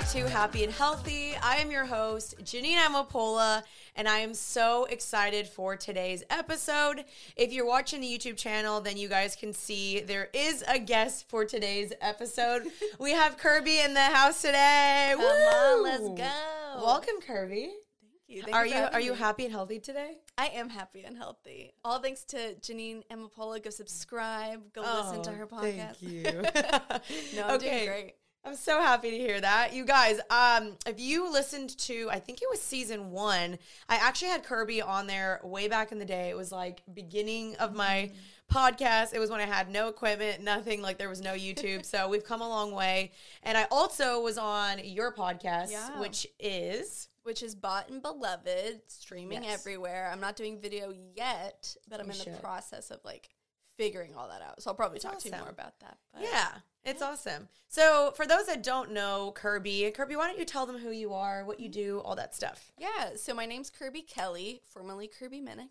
back to Happy and Healthy. I am your host, Janine Amapola, and I am so excited for today's episode. If you're watching the YouTube channel, then you guys can see there is a guest for today's episode. we have Kirby in the house today. Come on, let's go. Welcome, Kirby. you. Thank Are you are you happy and healthy today? I am happy and healthy. All thanks to Janine Amapola. Go subscribe. Go listen to oh, her podcast. Oh, Thank you. No, I'm Okay. doing great. I'm so happy to hear that. You guys, um, if you listened to, I think it was season one, I actually had Kirby on there way back in the day. It was like beginning of my podcast. It was when I had no equipment, nothing, like there was no YouTube. so we've come a long way. And I also was on your podcast, Yeah. which is Which is bought and beloved, streaming Yes. everywhere. I'm not doing video yet, but I'm You in the process of like figuring all that out. So I'll probably talk to you more about that. But Yeah, it's awesome. So, for those that don't know Kirby, Kirby, why don't you tell them who you are, what you do, all that stuff? Yeah, so my name's Kirby Kelly, formerly Kirby Minnick.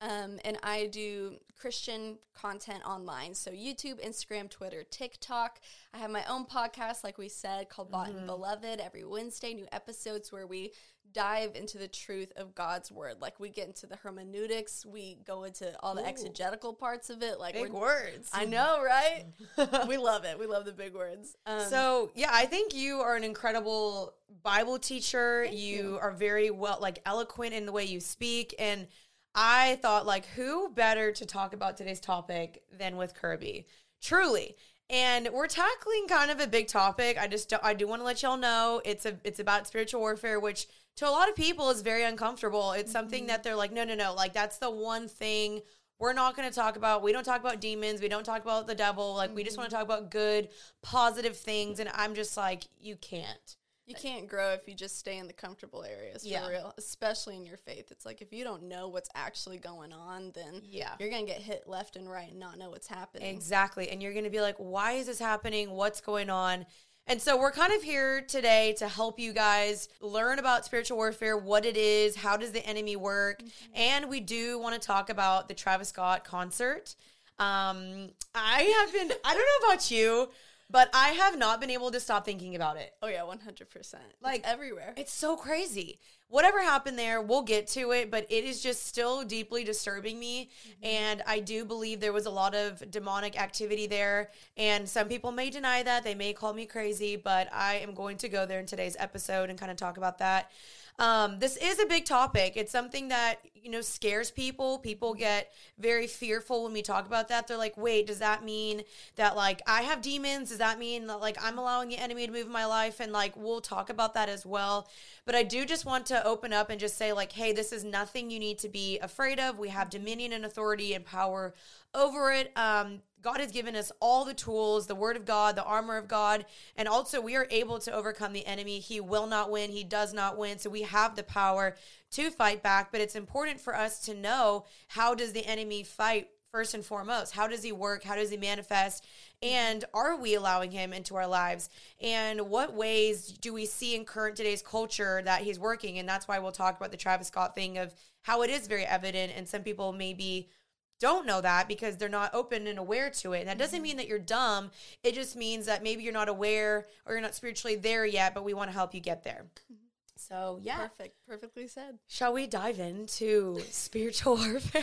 Um, and I do Christian content online. So YouTube, Instagram, Twitter, TikTok. I have my own podcast, like we said, called Bought Mm-hmm. and Beloved. Every Wednesday, new episodes where we dive into the truth of God's word. Like we get into the hermeneutics, we go into all the Ooh. exegetical parts of it. Like Big words. I know, right? we love it. We love the big words. Um, So yeah, I think you are an incredible Bible teacher. You, you. are very well, like eloquent in the way you speak, and I thought like, who better to talk about today's topic than with Kirby? Truly. And we're tackling kind of a big topic. I just do, I do want to let y'all know it's a it's about spiritual warfare, which to a lot of people is very uncomfortable. It's something mm-hmm. that they're like, no, no, no, like that's the one thing we're not going to talk about. We don't talk about demons. We don't talk about the devil. Like we just mm-hmm. want to talk about good, positive things. And I'm just like, you can't. You can't grow if you just stay in the comfortable areas for Yeah. real, especially in your faith. It's like if you don't know what's actually going on, then Yeah. you're gonna get hit left and right and not know what's happening. Exactly. And you're going to be like, why is this happening? What's going on? And so we're kind of here today to help you guys learn about spiritual warfare, what it is, how does the enemy work, and we do want to talk about the Travis Scott concert. Um, I have been, I don't know about you, but I have not been able to stop thinking about it. Oh yeah, one hundred percent. Like, Like everywhere. It's so crazy. Whatever happened there, we'll get to it, but it is just still deeply disturbing me. Mm-hmm. And I do believe there was a lot of demonic activity there. And some people may deny that. They may call me crazy, but I am going to go there in today's episode and kind of talk about that. Um, this is a big topic. It's something that, you know, scares people. People get very fearful when we talk about that. They're like, wait, does that mean that, like, I have demons? Does that mean that, like, I'm allowing the enemy to move my life? And, like, we'll talk about that as well. But I do just want to open up and just say, like, hey, this is nothing you need to be afraid of. We have dominion and authority and power over it. Um, God has given us all the tools, the word of God, the armor of God, and also we are able to overcome the enemy. He will not win, he does not win. So we have the power to fight back, but it's important for us to know how does the enemy fight first and foremost? How does he work? How does he manifest? And are we allowing him into our lives? And what ways do we see in current today's culture that he's working? And that's why we'll talk about the Travis Scott thing of how it is very evident and some people maybe don't know that because they're not open and aware to it. And that doesn't mm-hmm. mean that you're dumb. It just means that maybe you're not aware or you're not spiritually there yet, but we want to help you get there. Mm-hmm. So, yeah. Perfect. Perfectly said. Shall we dive into spiritual warfare?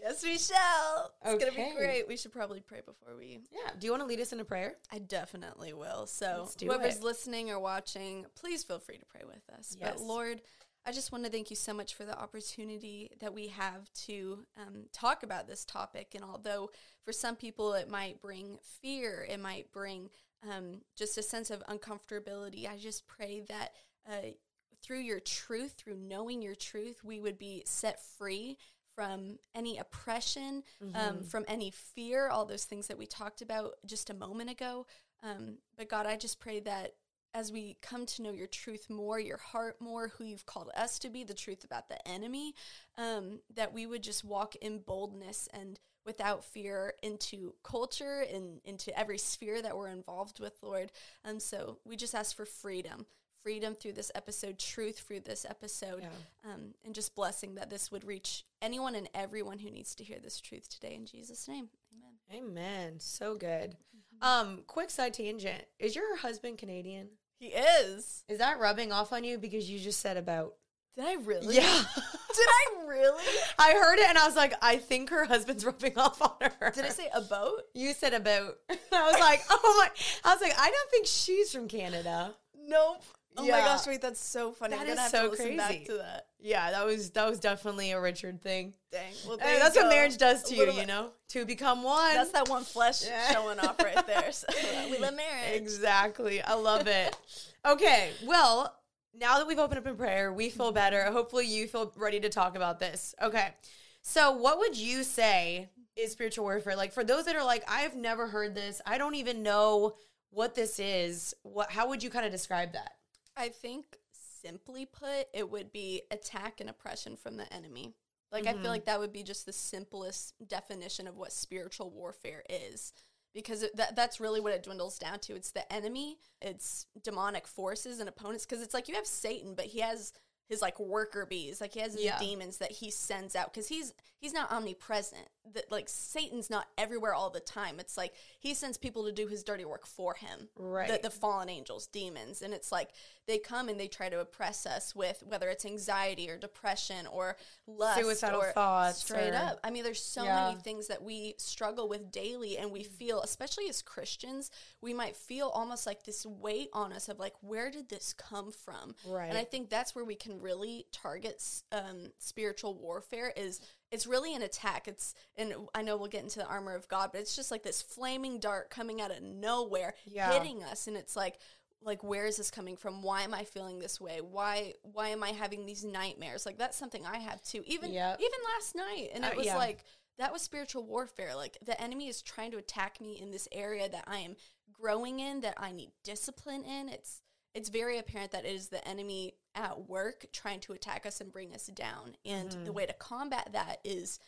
Yes, we shall. It's gonna be great. We should probably pray before we yeah. Do you want to lead us in a prayer? I definitely will. So, whoever's it. listening or watching, please feel free to pray with us. Yes. But, Lord, I just want to thank you so much for the opportunity that we have to um, talk about this topic. And although for some people it might bring fear, it might bring um, just a sense of uncomfortability, I just pray that uh, through your truth, through knowing your truth, we would be set free from any oppression, um, from any fear, all those things that we talked about just a moment ago. Um, but God, I just pray that as we come to know your truth more, your heart more, who you've called us to be, the truth about the enemy, um, that we would just walk in boldness and without fear into culture and into every sphere that we're involved with, Lord. Um, so we just ask for freedom. Freedom through this episode, truth through this episode, um, and just blessing that this would reach anyone and everyone who needs to hear this truth today. In Jesus' name, amen. Amen. So good. Um, quick side tangent. Is your husband Canadian? He is. Is that rubbing off on you because you just said about? Did I really? Yeah. Did I really? I heard it and I was like, I think her husband's rubbing off on her. Did I say a boat? You said about. I was like, oh my. I was like, I don't think she's from Canada. Nope. Oh Yeah. my gosh, wait, that's so funny. That I'm is have so to crazy. back to that. Yeah, that was that was definitely a Richard thing. Dang. Well, Hey, that's what marriage does A to you, you bit- know? To become one. That's that one flesh Yeah. showing off right there. So we love marriage. Exactly. I love it. okay. Well, now that we've opened up in prayer, we feel mm-hmm. better. Hopefully, you feel ready to talk about this. Okay. So, what would you say is spiritual warfare? Like, for those that are like, I've never heard this, I don't even know what this is. What? How would you kind of describe that? I think simply put, it would be attack and oppression from the enemy. Like I Mhm. feel like that would be just the simplest definition of what spiritual warfare is. Because it, that that's really what it dwindles down to. It's the enemy, it's demonic forces and opponents. Because it's like you have Satan, but he has his like worker bees, like he has his Yeah. demons that he sends out. Because he's he's not omnipresent. That like Satan's not everywhere all the time. It's like he sends people to do his dirty work for him Right. the, the fallen angels, demons. And it's like they come and they try to oppress us with whether it's anxiety or depression or lust Suicidal or thoughts Straight or- up. I mean, there's so Yeah. many things that we struggle with daily and we feel, especially as Christians, we might feel almost like this weight on us of like, where did this come from? Right. And I think that's where we can really target um, spiritual warfare is it's really an attack. It's and I know we'll get into the armor of God, but it's just like this flaming dart coming out of nowhere, Yeah. hitting us, and it's like like where is this coming from? Why am I feeling this way? Why why am I having these nightmares? Like that's something I have too. Even Yep. even last night, and it Uh, was yeah. like that was spiritual warfare. Like the enemy is trying to attack me in this area that I am growing in, that I need discipline in. It's it's very apparent that it is the enemy at work trying to attack us and bring us down. And Mm-hmm. the way to combat that is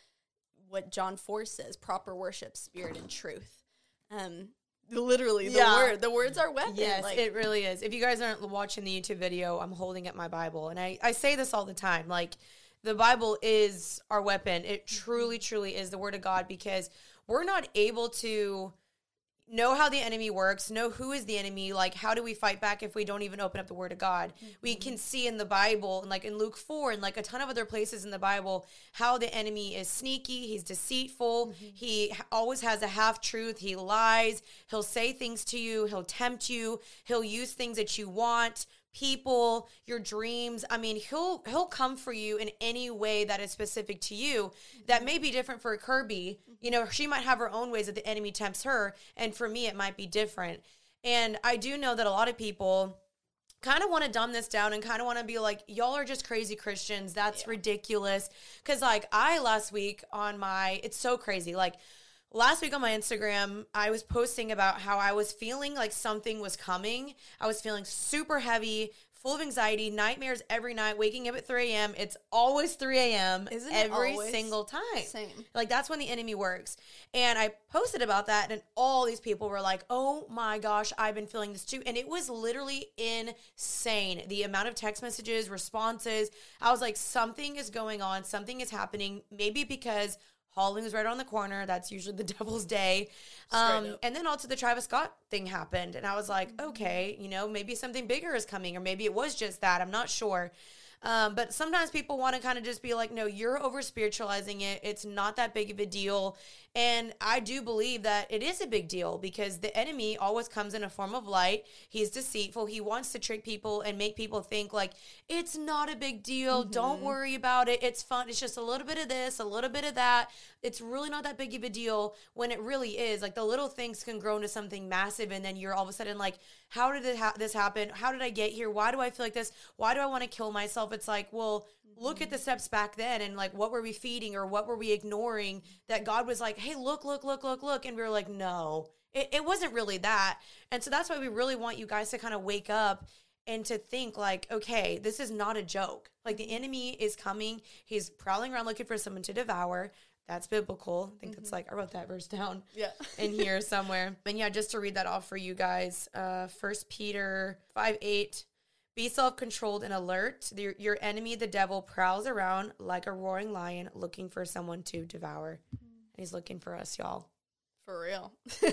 what John 4 says proper worship, spirit, and truth. Um, literally, the Yeah. word, the words are weapon. Yes, like, it really is. If you guys aren't watching the YouTube video, I'm holding up my Bible. And I, I say this all the time. Like, the Bible is our weapon. It truly, truly is the Word of God because we're not able to know how the enemy works, know who is the enemy. Like, how do we fight back if we don't even open up the Word of God? We mm-hmm. can see in the Bible and like in Luke 4 and like a ton of other places in the Bible how the enemy is sneaky, he's deceitful, mm-hmm. he always has a half truth, he lies, he'll say things to you, he'll tempt you, he'll use things that you want people your dreams. I mean he'll he'll come for you in any way that is specific to you that may be different for kirby. You know she might have her own ways that the enemy tempts her and for me it might be different. And i do know that a lot of people kind of want to dumb this down and kind of want to be like y'all are just crazy christians. That's ridiculous. Because like i last week on my it's so crazy like last week on my instagram i was posting about how i was feeling like something was coming i was feeling super heavy full of anxiety nightmares every night waking up at 3 a.m it's always 3 a.m Isn't every single time Same. like that's when the enemy works. And I posted about that and all these people were like, "Oh my gosh, I've been feeling this too." And it was literally insane. The amount of text messages, responses. I was like, "Something is going on. Something is happening." Maybe because Halloween was right on the corner. That's usually the devil's day. Um, and then also the Travis Scott thing happened. And I was like, okay, you know, maybe something bigger is coming, or maybe it was just that. I'm not sure. Um, but sometimes people want to kind of just be like, no, you're over spiritualizing it. It's not that big of a deal. And I do believe that it is a big deal because the enemy always comes in a form of light. He's deceitful. He wants to trick people and make people think like it's not a big deal. Don't mm-hmm. worry about it. It's fun. It's just a little bit of this, a little bit of that. It's really not that big of a deal when it really is. Like the little things can grow into something massive, and then you're all of a sudden like, how did ha- this happen? How did I get here? Why do I feel like this? Why do I want to kill myself? It's like, well, look at the steps back then and like what were we feeding or what were we ignoring that God was like, hey, look, look, look, look, look. And we were like, no, it, it wasn't really that. And so that's why we really want you guys to kind of wake up and to think like, okay, this is not a joke. Like the enemy is coming. He's prowling around looking for someone to devour. That's biblical. I think that's like I wrote that verse down Yeah. in here somewhere. And yeah, just to read that off for you guys. Uh First Peter five eight. Be self controlled and alert. Your, your enemy, the devil, prowls around like a roaring lion looking for someone to devour. And he's looking for us, y'all. For real.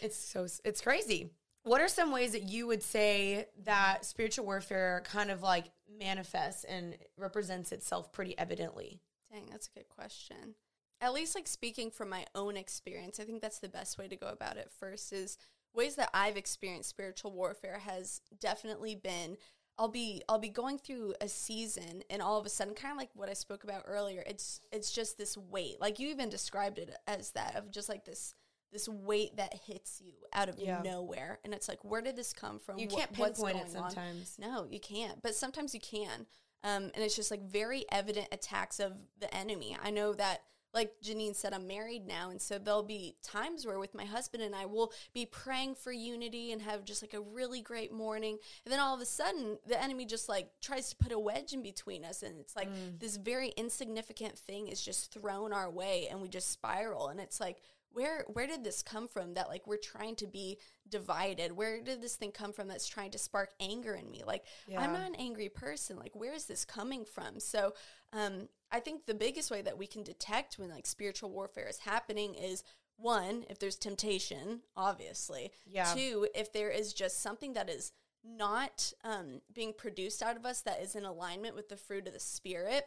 It's so it's crazy. what are some ways that you would say that spiritual warfare kind of like manifests and represents itself pretty evidently? Dang, that's a good question. At least like speaking from my own experience, I think that's the best way to go about it first is ways that I've experienced spiritual warfare has definitely been I'll be I'll be going through a season and all of a sudden kind of like what I spoke about earlier it's it's just this weight like you even described it as that of just like this this weight that hits you out of Yeah. nowhere and it's like where did this come from You can't what's pinpoint it going on? sometimes. no you can't but sometimes you can um, and it's just like very evident attacks of the enemy I know that like Janine said, I'm married now. And so there'll be times where with my husband and I will be praying for unity and have just like a really great morning. And then all of a sudden, the enemy just like tries to put a wedge in between us. And it's like mm. this very insignificant thing is just thrown our way and we just spiral. And it's like, where where did this come from that like we're trying to be divided? Where did this thing come from that's trying to spark anger in me? Like Yeah. i'm not an angry person. Like where is this coming from? So um i think the biggest way that we can detect when like spiritual warfare is happening is one if there's temptation obviously. Yeah. two if there is just something that is not um, being produced out of us that is in alignment with the fruit of the spirit.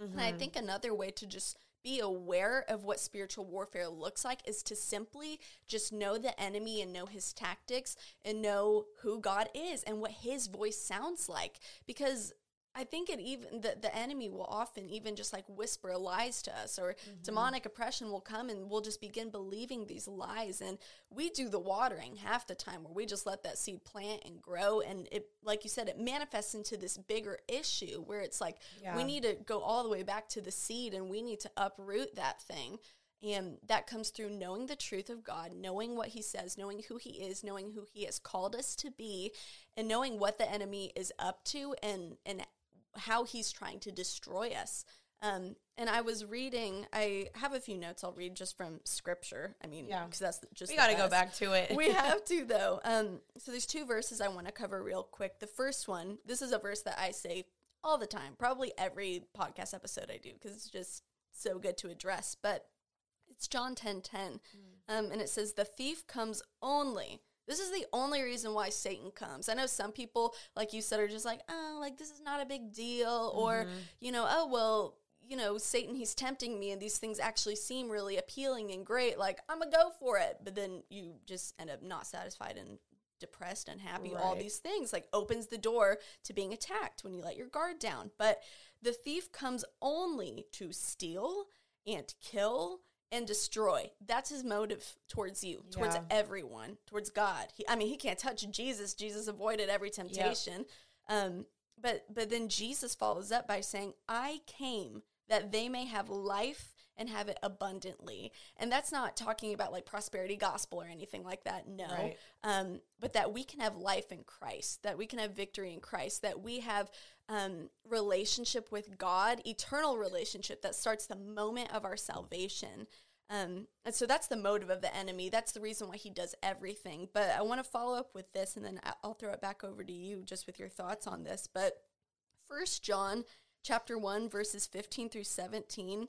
And I think another way to just be aware of what spiritual warfare looks like is to simply just know the enemy and know his tactics and know who God is and what his voice sounds like. Because I think it even the, the enemy will often even just like whisper lies to us or mm-hmm. demonic oppression will come and we'll just begin believing these lies. And we do the watering half the time where we just let that seed plant and grow. And it like you said it manifests into this bigger issue where it's like Yeah. we need to go all the way back to the seed and we need to uproot that thing. And that comes through knowing the truth of God, knowing what He says, knowing who He is, knowing who He has called us to be, and knowing what the enemy is up to and and how he's trying to destroy us. Um, and I was reading. I have a few notes I'll read just from Scripture. I mean, Yeah. because that's just We got to go back to it. we have to though. Um, so there's two verses I want to cover real quick. The first one, this is a verse that I say all the time, probably every podcast episode I do because it's just so good to address. But it's John ten ten, um, and it says, "The thief comes only." This is the only reason why Satan comes. I know some people, like you said, are just like, "Oh, like this is not a big deal," or mm-hmm. you know, "Oh, well." You know, Satan, he's tempting me, and these things actually seem really appealing and great. Like, I'm gonna go for it. But then you just end up not satisfied and depressed, unhappy, All these things. Like, opens the door to being attacked when you let your guard down. But the thief comes only to steal and kill and destroy. That's his motive towards you, towards Yeah. everyone, towards God. He, I mean, he can't touch Jesus. Jesus avoided every temptation. Um, but but then Jesus follows up by saying, "I came that they may have life and have it abundantly." And that's not talking about like prosperity gospel or anything like that. No, Right. um, but that we can have life in Christ, that we can have victory in Christ, that we have um, relationship with God, eternal relationship that starts the moment of our salvation. Um, and so that's the motive of the enemy. That's the reason why he does everything. But I want to follow up with this, and then I'll throw it back over to you just with your thoughts on this. But First John chapter 1 verses 15 through 17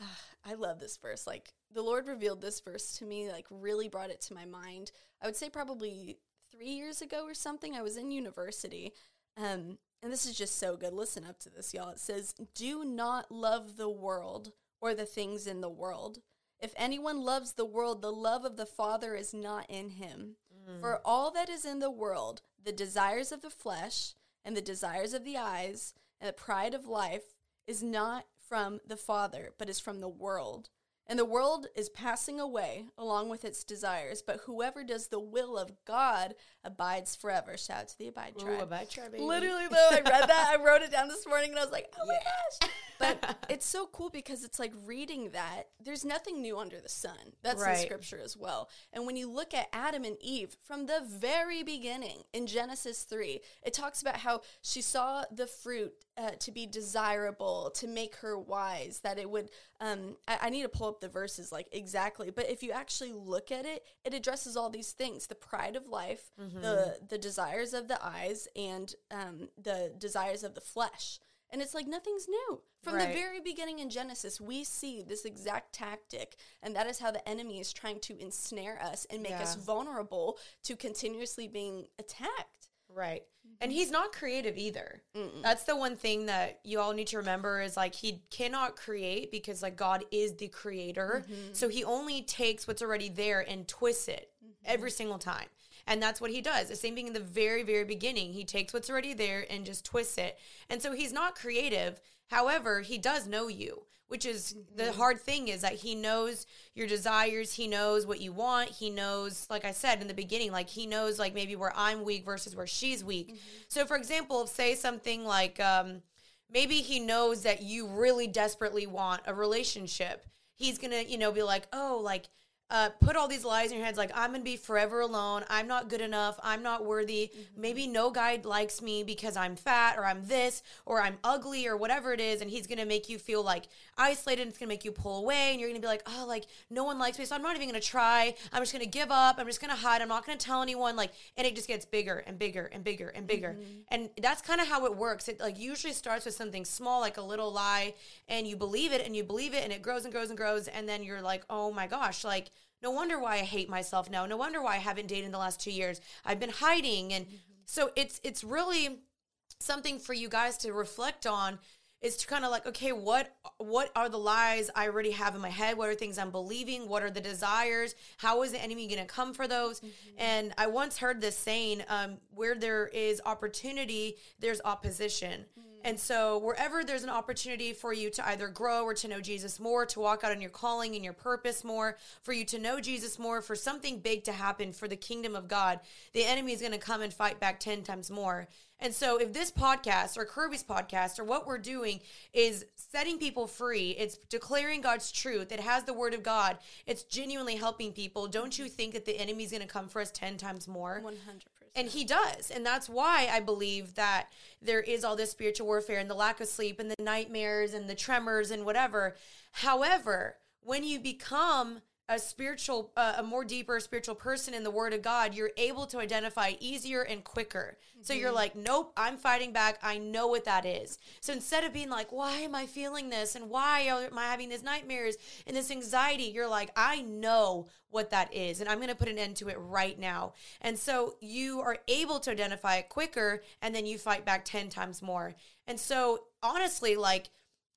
ah, i love this verse. Like the lord revealed this verse to me like really brought it to my mind. I would say probably three years ago or something i was in university um, and this is just so good. Listen up to this y'all. It says do not love the world or the things in the world. If anyone loves the world the love of the father is not in him. For all that is in the world, the desires of the flesh and the desires of the eyes and the pride of life is not from the Father, but is from the world. And the world is passing away along with its desires, but whoever does the will of God abides forever. Shout out to the Abide Ooh, tribe. Abide Tribe, baby. Literally, though, I read that. I wrote it down this morning and I was like, oh my gosh. But it's so cool because it's like reading that, there's nothing new under the sun. That's in scripture as well. And when you look at Adam and Eve from the very beginning in Genesis 3, it talks about how she saw the fruit uh, to be desirable, to make her wise, that it would. Um, I, I need to pull up the verses like exactly, but if you actually look at it, it addresses all these things the pride of life, the, the desires of the eyes, and um, the desires of the flesh. And it's like nothing's new. From Right. the very beginning in Genesis, we see this exact tactic, and that is how the enemy is trying to ensnare us and make us vulnerable to continuously being attacked. Right. And he's not creative either. That's the one thing that you all need to remember is like he cannot create because like God is the creator. Mm-hmm. So he only takes what's already there and twists it mm-hmm. every single time. And that's what he does. The same thing in the very, very beginning. He takes what's already there and just twists it. And so he's not creative. However, he does know you, which is the hard thing is that he knows your desires. He knows what you want. He knows, like I said in the beginning, like he knows like maybe where I'm weak versus where she's weak. So, for example, say something like, um, maybe he knows that you really desperately want a relationship. He's gonna, you know, be like, oh, like, uh, put all these lies in your heads, like I'm gonna be forever alone. I'm not good enough. I'm not worthy. Maybe no guy likes me because I'm fat or I'm this or I'm ugly or whatever it is, and he's gonna make you feel like isolated. And it's gonna make you pull away, and you're gonna be like, oh, like no one likes me, so I'm not even gonna try. I'm just gonna give up. I'm just gonna hide. I'm not gonna tell anyone. Like, and it just gets bigger and bigger and bigger and bigger. And that's kind of how it works. It like usually starts with something small, like a little lie, and you believe it and you believe it, and it grows and grows and grows, and then you're like, oh my gosh, like no wonder why I hate myself now. No wonder why I haven't dated in the last two years. I've been hiding, and mm-hmm. so it's it's really something for you guys to reflect on is to kind of like okay what what are the lies i already have in my head? What are things i'm believing? What are the desires? How is the enemy going to come for those? Mm-hmm. And i once heard this saying um, where there is opportunity there's opposition mm. And so wherever there's an opportunity for you to either grow or to know jesus more to walk out on your calling and your purpose more for you to know jesus more for something big to happen for the kingdom of god the enemy is going to come and fight back 10 times more and so, if this podcast or Kirby's podcast or what we're doing is setting people free, it's declaring God's truth, it has the word of God, it's genuinely helping people, don't you think that the enemy's going to come for us 10 times more? 100%. And he does. And that's why I believe that there is all this spiritual warfare and the lack of sleep and the nightmares and the tremors and whatever. However, when you become a spiritual, uh, a more deeper spiritual person in the Word of God, you're able to identify easier and quicker. So you're like, nope, I'm fighting back. I know what that is. So instead of being like, why am I feeling this? And why am I having these nightmares and this anxiety? You're like, I know what that is. And I'm going to put an end to it right now. And so you are able to identify it quicker and then you fight back 10 times more. And so honestly, like,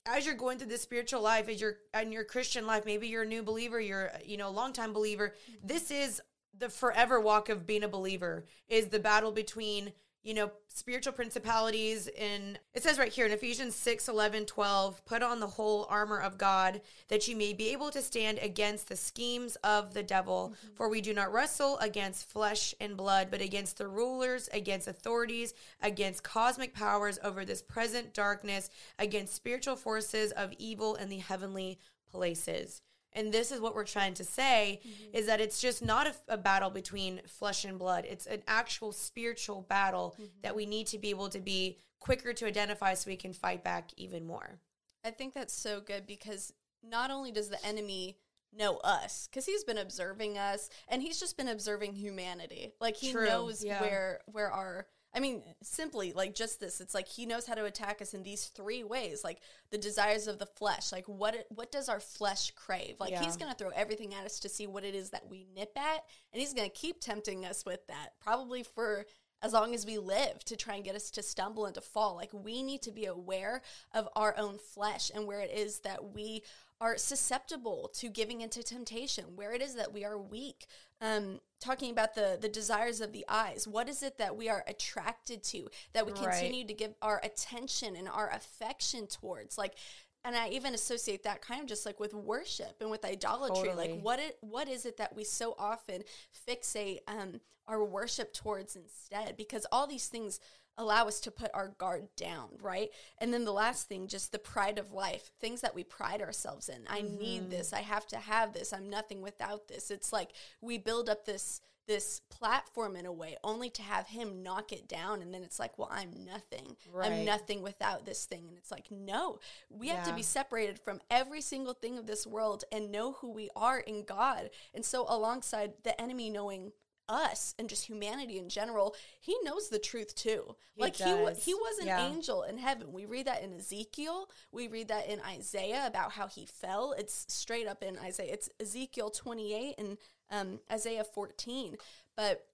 as you're going through this spiritual life, as you're in your Christian life, maybe you're a new believer, you're you know a long time believer. This is the forever walk of being a believer. Is the battle between you know spiritual principalities and it says right here in ephesians 6 11 12 put on the whole armor of god that you may be able to stand against the schemes of the devil. Mm-hmm. For we do not wrestle against flesh and blood but against the rulers against authorities against cosmic powers over this present darkness against spiritual forces of evil in the heavenly places and this is what we're trying to say mm-hmm. is that it's just not a, a battle between flesh and blood it's an actual spiritual battle mm-hmm. that we need to be able to be quicker to identify so we can fight back even more I think that's so good because not only does the enemy know us, because he's been observing us and he's just been observing humanity. Like he True, knows yeah. where where our I mean, simply like just this. It's like he knows how to attack us in these three ways, like the desires of the flesh. Like what it, what does our flesh crave? Like Yeah. he's gonna throw everything at us to see what it is that we nip at, and he's gonna keep tempting us with that, probably for as long as we live to try and get us to stumble and to fall. Like we need to be aware of our own flesh and where it is that we are susceptible to giving into temptation, where it is that we are weak. Um, talking about the the desires of the eyes, what is it that we are attracted to that we Right. continue to give our attention and our affection towards? Like, and I even associate that kind of just like with worship and with idolatry. Totally. Like, what it what is it that we so often fixate um, our worship towards instead? Because all these things allow us to put our guard down, right? And then the last thing, just the pride of life, things that we pride ourselves in. I need mm-hmm. this. I have to have this. I'm nothing without this. It's like we build up this this platform in a way only to have him knock it down and then it's like well i'm nothing Right. i'm nothing without this thing and it's like no we have to be separated from every single thing of this world and know who we are in god and so alongside the enemy knowing us and just humanity in general, he knows the truth too. He like he wa- does. he was an Yeah. angel in heaven. We read that in Ezekiel. We read that in Isaiah about how he fell. It's straight up in Isaiah. It's Ezekiel 28 and um, Isaiah 14. But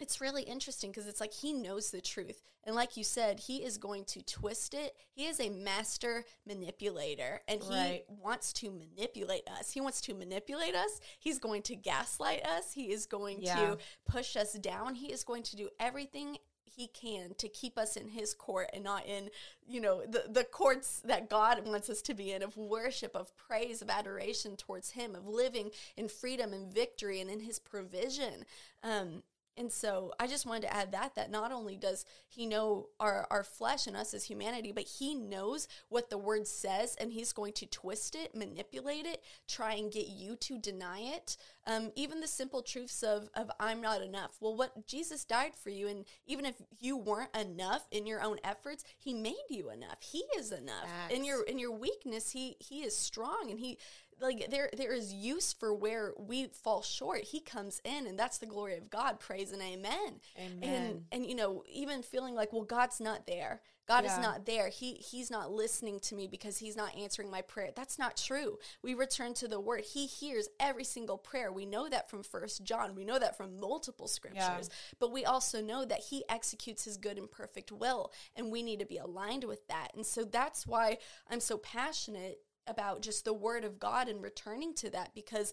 it's really interesting because it's like he knows the truth. And like you said, he is going to twist it. He is a master manipulator and he Right. wants to manipulate us. He wants to manipulate us. He's going to gaslight us. He is going Yeah. to push us down. He is going to do everything he can to keep us in his court and not in, you know, the, the courts that God wants us to be in of worship, of praise, of adoration towards him, of living in freedom and victory and in his provision. Um, and so I just wanted to add that that not only does he know our our flesh and us as humanity, but he knows what the word says, and he's going to twist it, manipulate it, try and get you to deny it. Um, even the simple truths of of I'm not enough. Well, what Jesus died for you, and even if you weren't enough in your own efforts, he made you enough. He is enough. In your in your weakness, he he is strong, and he like there there is use for where we fall short. He comes in, and that's the glory of God. Praise and amen. And Amen. and you know, even feeling like, well, God's not there. God Yeah. is not there. He he's not listening to me because he's not answering my prayer. That's not true. We return to the word. He hears every single prayer. We know that from First John. We know that from multiple scriptures. But we also know that he executes his good and perfect will, and we need to be aligned with that. And so that's why I'm so passionate about just the word of God and returning to that because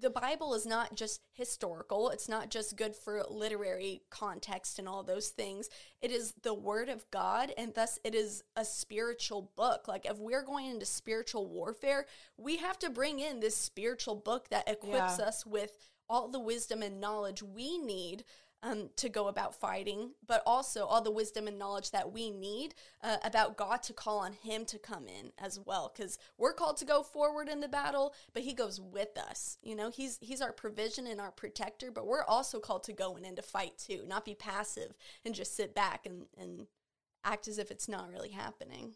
the Bible is not just historical. It's not just good for literary context and all those things. It is the Word of God, and thus it is a spiritual book. Like, if we're going into spiritual warfare, we have to bring in this spiritual book that equips Yeah. us with all the wisdom and knowledge we need. Um, to go about fighting, but also all the wisdom and knowledge that we need uh, about God to call on Him to come in as well, because we're called to go forward in the battle, but He goes with us. You know, He's He's our provision and our protector, but we're also called to go in and to fight too, not be passive and just sit back and and act as if it's not really happening.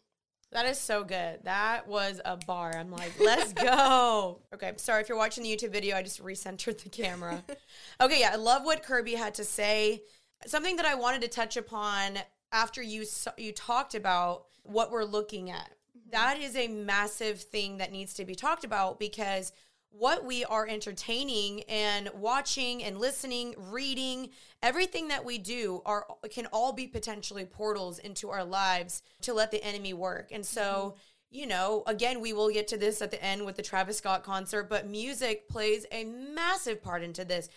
That is so good. That was a bar. I'm like, let's go. Okay, sorry if you're watching the YouTube video. I just recentered the camera. Okay, yeah, I love what Kirby had to say. Something that I wanted to touch upon after you you talked about what we're looking at. Mm-hmm. That is a massive thing that needs to be talked about because what we are entertaining and watching and listening, reading, everything that we do are can all be potentially portals into our lives to let the enemy work. And so, you know, again, we will get to this at the end with the Travis Scott concert, but music plays a massive part into this.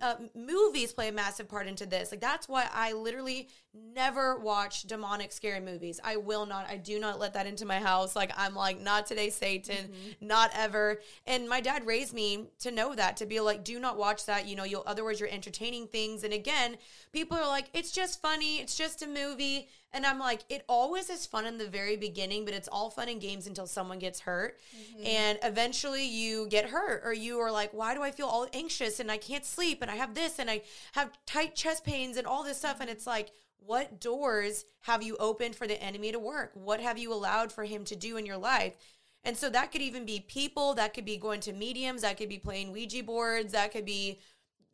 Uh, movies play a massive part into this. Like that's why I literally never watch demonic scary movies. I will not. I do not let that into my house. Like I'm like not today Satan, mm-hmm. not ever. And my dad raised me to know that to be like do not watch that. You know, you'll otherwise you're entertaining things. And again, people are like it's just funny. It's just a movie. And I'm like, it always is fun in the very beginning, but it's all fun and games until someone gets hurt. Mm-hmm. And eventually you get hurt, or you are like, why do I feel all anxious and I can't sleep and I have this and I have tight chest pains and all this stuff? And it's like, what doors have you opened for the enemy to work? What have you allowed for him to do in your life? And so that could even be people, that could be going to mediums, that could be playing Ouija boards, that could be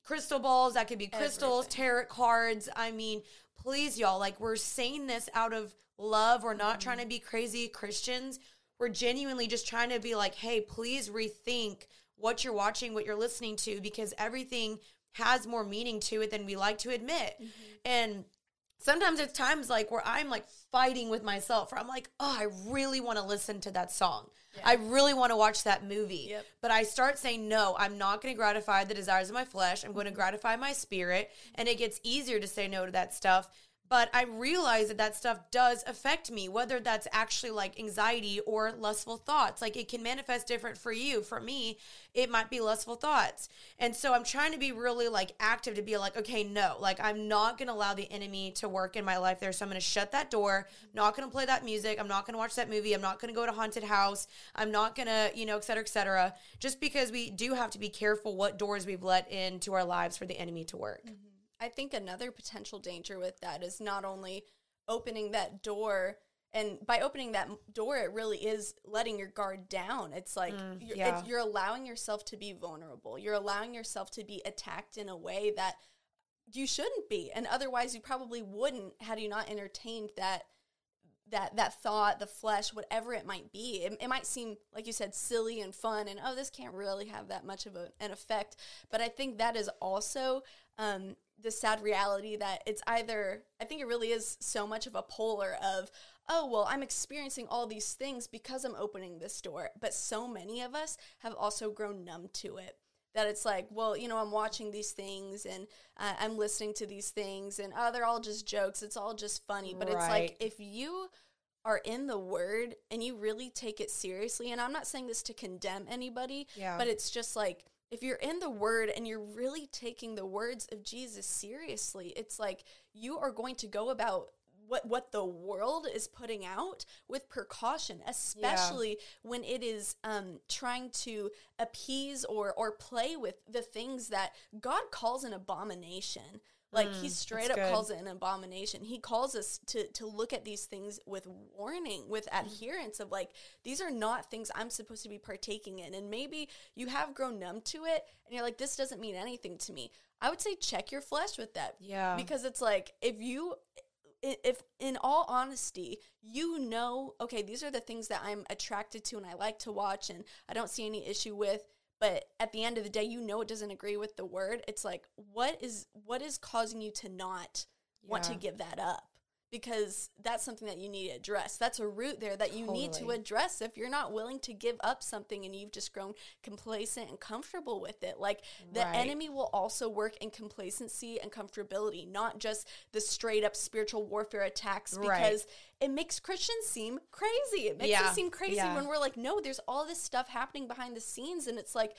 crystal balls, that could be crystals, Everything. tarot cards. I mean, please, y'all, like we're saying this out of love. We're not mm-hmm. trying to be crazy Christians. We're genuinely just trying to be like, hey, please rethink what you're watching, what you're listening to, because everything has more meaning to it than we like to admit. Mm-hmm. And sometimes it's times like where I'm like fighting with myself, where I'm like, oh, I really want to listen to that song. I really want to watch that movie. Yep. But I start saying, no, I'm not going to gratify the desires of my flesh. I'm going to gratify my spirit. And it gets easier to say no to that stuff. But I realize that that stuff does affect me, whether that's actually like anxiety or lustful thoughts. Like it can manifest different for you. For me, it might be lustful thoughts. And so I'm trying to be really like active to be like, okay, no, like I'm not going to allow the enemy to work in my life there. So I'm going to shut that door, not going to play that music. I'm not going to watch that movie. I'm not going to go to haunted house. I'm not going to, you know, et cetera, et cetera. Just because we do have to be careful what doors we've let into our lives for the enemy to work. Mm-hmm. I think another potential danger with that is not only opening that door, and by opening that door, it really is letting your guard down. It's like you're, yeah. it's, you're allowing yourself to be vulnerable. You're allowing yourself to be attacked in a way that you shouldn't be. And otherwise, you probably wouldn't had you not entertained that that that thought, the flesh, whatever it might be. It, it, might seem like you said silly and fun, and oh, this can't really have that much of a, an effect. But I think that is also um, the sad reality that it's either. I think it really is so much of a polar of. Oh, well, I'm experiencing all these things because I'm opening this door. But so many of us have also grown numb to it that it's like, well, you know, I'm watching these things and uh, I'm listening to these things and oh, they're all just jokes. It's all just funny. But right. it's like if you are in the word and you really take it seriously, and I'm not saying this to condemn anybody, yeah. but it's just like if you're in the word and you're really taking the words of Jesus seriously, it's like you are going to go about what what the world is putting out with precaution, especially yeah. when it is um, trying to appease or or play with the things that God calls an abomination. Like mm, he straight up good. calls it an abomination. He calls us to to look at these things with warning, with mm. adherence of like these are not things I'm supposed to be partaking in. And maybe you have grown numb to it and you're like this doesn't mean anything to me. I would say check your flesh with that. Yeah. Because it's like if you if in all honesty you know okay these are the things that i'm attracted to and i like to watch and i don't see any issue with but at the end of the day you know it doesn't agree with the word it's like what is what is causing you to not yeah. want to give that up because that's something that you need to address. That's a root there that you totally. need to address if you're not willing to give up something and you've just grown complacent and comfortable with it. Like the right. enemy will also work in complacency and comfortability, not just the straight up spiritual warfare attacks because right. it makes Christians seem crazy. It makes yeah. us seem crazy yeah. when we're like, no, there's all this stuff happening behind the scenes and it's like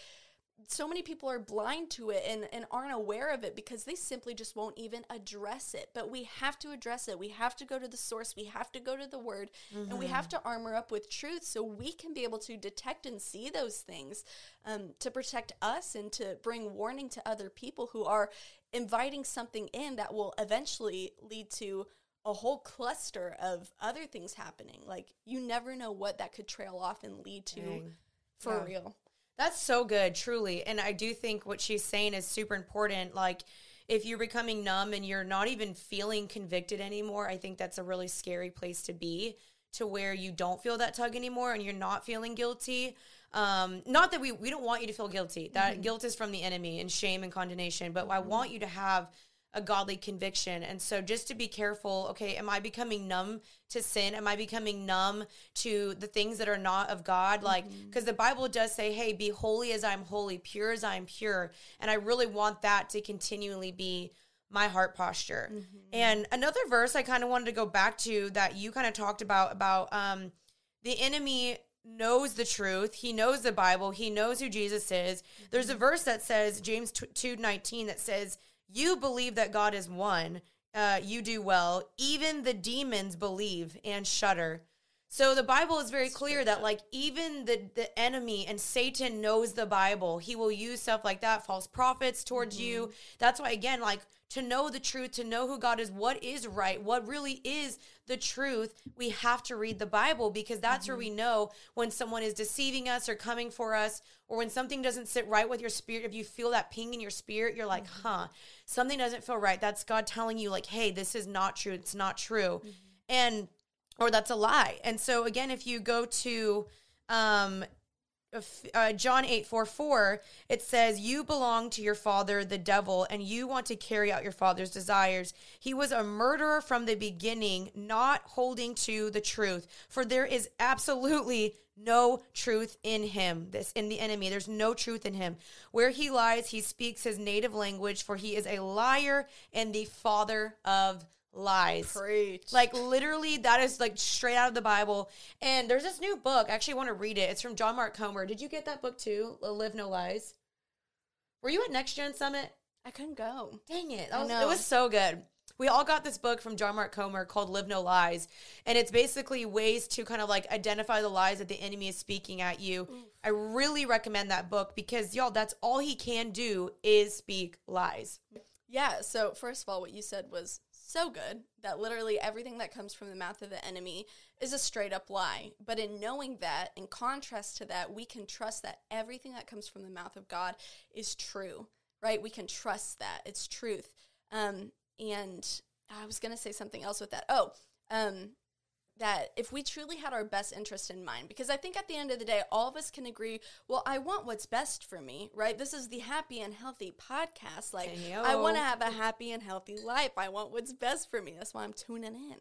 so many people are blind to it and, and aren't aware of it because they simply just won't even address it. But we have to address it. We have to go to the source. We have to go to the word mm-hmm. and we have to armor up with truth so we can be able to detect and see those things um, to protect us and to bring warning to other people who are inviting something in that will eventually lead to a whole cluster of other things happening. Like you never know what that could trail off and lead to Dang. for yeah. real. That's so good, truly. And I do think what she's saying is super important. Like, if you're becoming numb and you're not even feeling convicted anymore, I think that's a really scary place to be to where you don't feel that tug anymore and you're not feeling guilty. Um, not that we we don't want you to feel guilty. That mm-hmm. guilt is from the enemy and shame and condemnation, but I want you to have a godly conviction. And so just to be careful, okay, am I becoming numb to sin? Am I becoming numb to the things that are not of God? Like, because mm-hmm. the Bible does say, hey, be holy as I'm holy, pure as I'm pure. And I really want that to continually be my heart posture. Mm-hmm. And another verse I kind of wanted to go back to that you kind of talked about, about um, the enemy knows the truth. He knows the Bible. He knows who Jesus is. There's a mm-hmm. verse that says, James 2 19, that says, you believe that God is one. Uh, you do well. Even the demons believe and shudder. So the Bible is very clear that like even the the enemy and Satan knows the Bible. He will use stuff like that, false prophets towards mm-hmm. you. That's why again, like to know the truth, to know who God is, what is right, what really is the truth, we have to read the Bible because that's mm-hmm. where we know when someone is deceiving us or coming for us, or when something doesn't sit right with your spirit. If you feel that ping in your spirit, you're like, mm-hmm. huh, something doesn't feel right. That's God telling you, like, hey, this is not true. It's not true. Mm-hmm. And, or that's a lie. And so, again, if you go to, um, uh, John 8 4 4, it says, You belong to your father, the devil, and you want to carry out your father's desires. He was a murderer from the beginning, not holding to the truth, for there is absolutely no truth in him. This in the enemy, there's no truth in him. Where he lies, he speaks his native language, for he is a liar and the father of lies. Preach. Like literally, that is like straight out of the Bible. And there's this new book. I actually want to read it. It's from John Mark Comer. Did you get that book too? Live No Lies. Were you at Next Gen Summit? I couldn't go. Dang it! Was, it was so good. We all got this book from John Mark Comer called Live No Lies. And it's basically ways to kind of like identify the lies that the enemy is speaking at you. Oof. I really recommend that book because, y'all, that's all he can do is speak lies. Yeah. So, first of all, what you said was so good that literally everything that comes from the mouth of the enemy is a straight up lie. But in knowing that, in contrast to that, we can trust that everything that comes from the mouth of God is true, right? We can trust that it's truth. Um, and I was going to say something else with that. Oh, um, that if we truly had our best interest in mind, because I think at the end of the day, all of us can agree, well, I want what's best for me, right? This is the happy and healthy podcast. Like. I want to have a happy and healthy life. I want what's best for me. That's why I'm tuning in.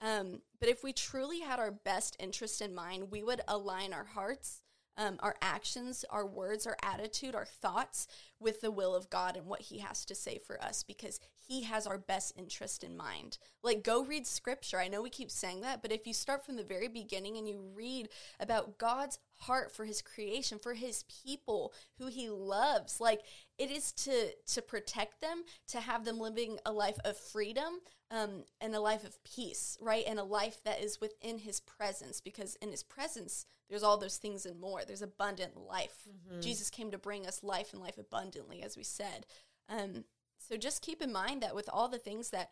Um, but if we truly had our best interest in mind, we would align our hearts, um, our actions, our words, our attitude, our thoughts with the will of God and what He has to say for us because He has our best interest in mind. Like, go read scripture. I know we keep saying that, but if you start from the very beginning and you read about God's heart for His creation, for His people, who He loves, like, it is to to protect them, to have them living a life of freedom, um, and a life of peace, right? And a life that is within His presence, because in His presence, there's all those things and more. There's abundant life. Jesus came to bring us life and life abundantly, as we said. Um, so just keep in mind that with all the things that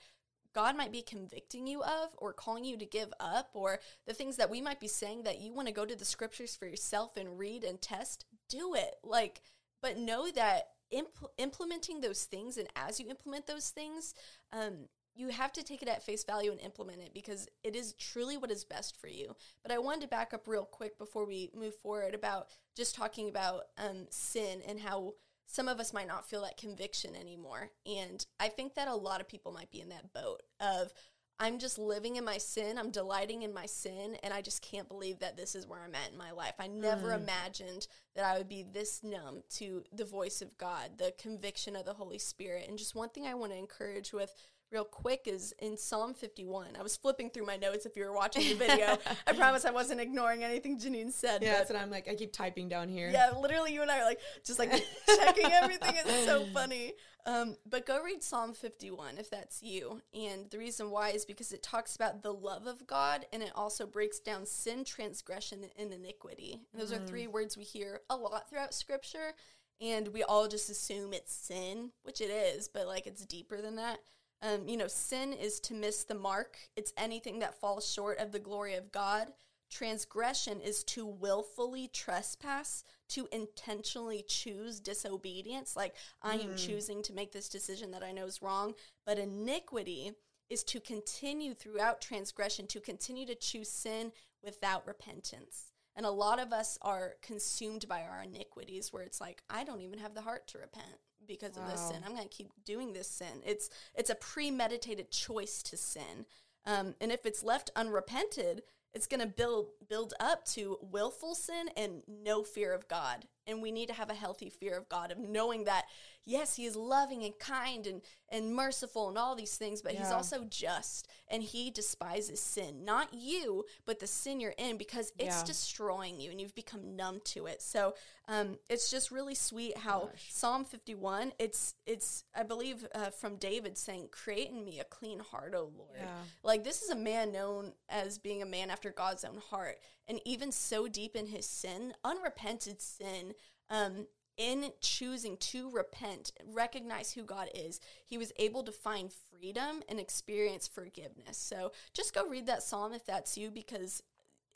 God might be convicting you of or calling you to give up, or the things that we might be saying that you want to go to the scriptures for yourself and read and test, do it. Like, but know that impl- implementing those things and as you implement those things, um, you have to take it at face value and implement it because it is truly what is best for you. But I wanted to back up real quick before we move forward about just talking about um, sin and how some of us might not feel that conviction anymore. And I think that a lot of people might be in that boat of, I'm just living in my sin, I'm delighting in my sin, and I just can't believe that this is where I'm at in my life. I never mm. imagined that I would be this numb to the voice of God, the conviction of the Holy Spirit. And just one thing I want to encourage with real quick is in Psalm 51. I was flipping through my notes if you were watching the video. I promise I wasn't ignoring anything Janine said. Yeah, that's what I'm like. I keep typing down here. yeah, literally, you and I are like just like checking everything. It's so funny. Um, but go read Psalm 51 if that's you. And the reason why is because it talks about the love of God and it also breaks down sin, transgression, and iniquity. And those are three words we hear a lot throughout Scripture. And we all just assume it's sin, which it is, but like it's deeper than that. Um, you know, sin is to miss the mark. It's anything that falls short of the glory of God. Transgression is to willfully trespass, to intentionally choose disobedience. Like, I am choosing to make this decision that I know is wrong. But iniquity is to continue throughout transgression, to continue to choose sin without repentance. And a lot of us are consumed by our iniquities where it's like, I don't even have the heart to repent because of this sin. I'm going to keep doing this sin. It's it's a premeditated choice to sin. Um, and if it's left unrepented, it's going to build build up to willful sin and no fear of God. And we need to have a healthy fear of God of knowing that yes, he is loving and kind and and merciful and all these things, but he's also just and he despises sin. Not you, but the sin you're in because it's Yeah. destroying you and you've become numb to it. So, um, it's just really sweet how Gosh. Psalm 51, it's it's I believe uh, from David saying, "Create in me a clean heart, O Lord." Yeah. Like this is a man known as being a man after God's own heart, and even so deep in his sin, unrepented sin, um, in choosing to repent, recognize who God is, he was able to find freedom and experience forgiveness. So just go read that psalm if that's you, because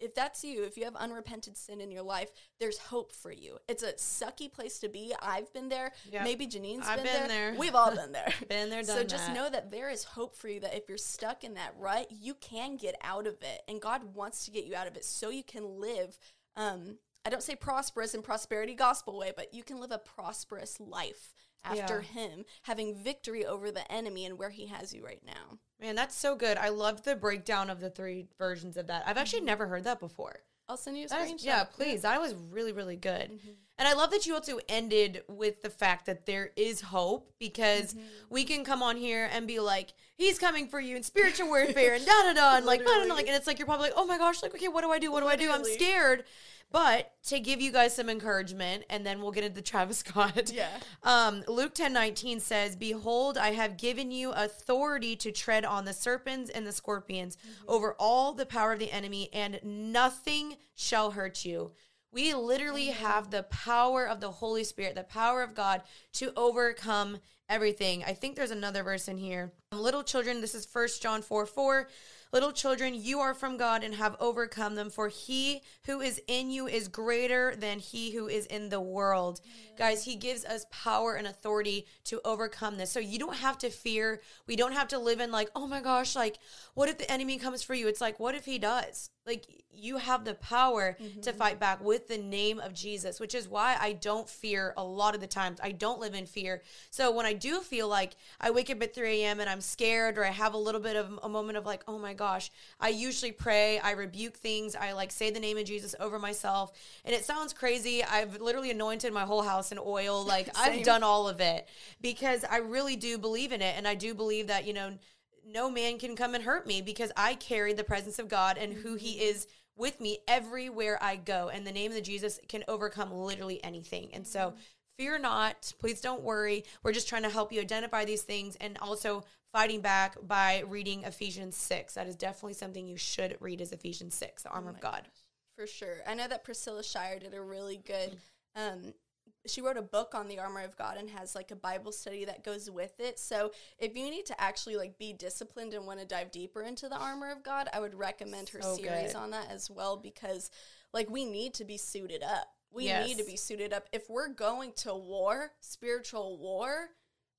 if that's you, if you have unrepented sin in your life, there's hope for you. It's a sucky place to be. I've been there. Yep. Maybe Janine's I've been, been there. there. We've all been there. Been there, so just that. know that there is hope for you that if you're stuck in that rut, you can get out of it. And God wants to get you out of it so you can live um I don't say prosperous in prosperity gospel way, but you can live a prosperous life after Yeah. him having victory over the enemy and where he has you right now. Man, that's so good. I love the breakdown of the three versions of that. I've actually never heard that before. I'll send you a That is- screenshot. yeah, please. That was really, really good. Mm-hmm. And I love that you also ended with the fact that there is hope because Mm-hmm. we can come on here and be like, he's coming for you in spiritual warfare and da da da. And like, blah, like, and it's like, you're probably like, oh my gosh, like, okay, what do I do? What do I do? I'm scared. But to give you guys some encouragement, and then we'll get into Travis Scott. Yeah. Um, Luke ten nineteen says, Behold, I have given you authority to tread on the serpents and the scorpions over all the power of the enemy, and nothing shall hurt you. We literally have the power of the Holy Spirit, the power of God to overcome everything. I think there's another verse in here. Little children, this is First John 4 4. Little children, you are from God and have overcome them, for he who is in you is greater than he who is in the world. Guys, he gives us power and authority to overcome this. So you don't have to fear. We don't have to live in like, oh my gosh, like, what if the enemy comes for you? It's like, what if he does? Like, you have the power mm-hmm. to fight back with the name of Jesus, which is why I don't fear a lot of the times. I don't live in fear. So when I do feel like I wake up at 3 a.m. and I'm scared or I have a little bit of a moment of like, oh my gosh, I usually pray, I rebuke things, I like say the name of Jesus over myself. And it sounds crazy. I've literally anointed my whole house in oil. Like I've done all of it because I really do believe in it. And I do believe that, you know, no man can come and hurt me because I carry the presence of God and who He mm-hmm. is with me everywhere I go. And the name of the Jesus can overcome literally anything. And so, mm-hmm. Fear not. Please don't worry. We're just trying to help you identify these things and also fighting back by reading Ephesians 6. That is definitely something you should read is Ephesians 6, the armor oh of God. Gosh. For sure. I know that Priscilla Shirer did a really good um, she wrote a book on the armor of God and has like a Bible study that goes with it. So if you need to actually like be disciplined and want to dive deeper into the armor of God, I would recommend her so series good. on that as well because like we need to be suited up. We yes. need to be suited up. If we're going to war, spiritual war,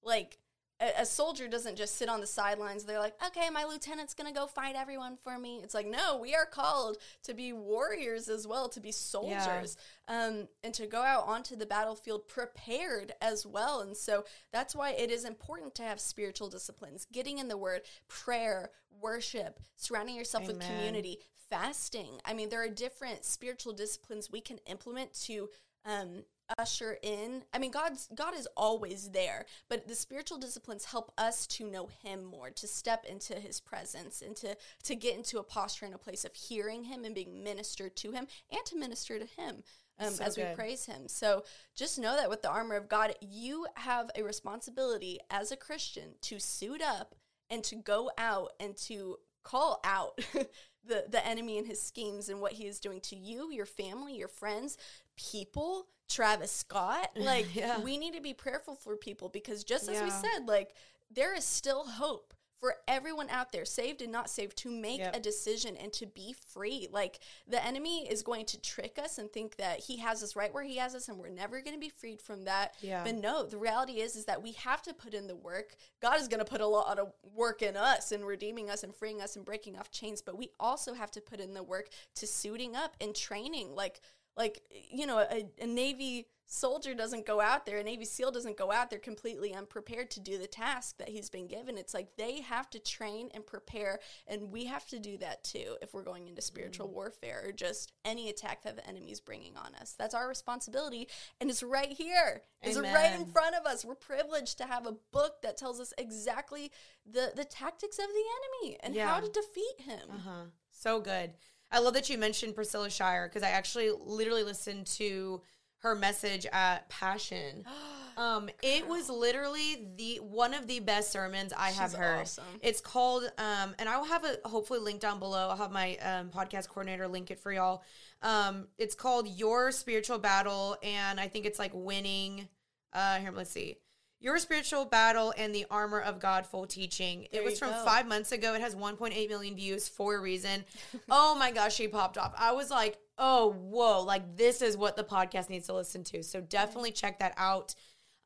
like a, a soldier doesn't just sit on the sidelines. They're like, okay, my lieutenant's going to go fight everyone for me. It's like, no, we are called to be warriors as well, to be soldiers, yeah. um, and to go out onto the battlefield prepared as well. And so that's why it is important to have spiritual disciplines, getting in the word, prayer, worship, surrounding yourself Amen. with community, fasting. I mean, there are different spiritual disciplines we can implement to um, usher in i mean god's god is always there but the spiritual disciplines help us to know him more to step into his presence and to to get into a posture and a place of hearing him and being ministered to him and to minister to him um, so as good. we praise him so just know that with the armor of god you have a responsibility as a christian to suit up and to go out and to call out the the enemy and his schemes and what he is doing to you your family your friends people Travis Scott. Like, yeah. we need to be prayerful for people because just as yeah. we said, like, there is still hope for everyone out there, saved and not saved, to make yep. a decision and to be free. Like, the enemy is going to trick us and think that he has us right where he has us and we're never going to be freed from that. Yeah. But no, the reality is, is that we have to put in the work. God is going to put a lot of work in us and redeeming us and freeing us and breaking off chains. But we also have to put in the work to suiting up and training. Like, like you know a, a, navy soldier doesn't go out there a navy seal doesn't go out there completely unprepared to do the task that he's been given. It's like they have to train and prepare and we have to do that too if we're going into spiritual mm. warfare or just any attack that the enemy's bringing on us. That's our responsibility and it's right here. It's Amen. right in front of us. We're privileged to have a book that tells us exactly the the tactics of the enemy and yeah. how to defeat him. Uh-huh. So good. I love that you mentioned Priscilla Shirer because I actually literally listened to her message at Passion. Um, it was literally the one of the best sermons I She's have heard. Awesome. It's called, um, and I will have a hopefully link down below. I'll have my um, podcast coordinator link it for y'all. Um, it's called Your Spiritual Battle, and I think it's like winning. Uh, here, let's see. Your Spiritual Battle and the Armor of God full teaching. There it was from go. five months ago. It has 1.8 million views for a reason. oh my gosh, she popped off. I was like, oh, whoa, like this is what the podcast needs to listen to. So definitely check that out.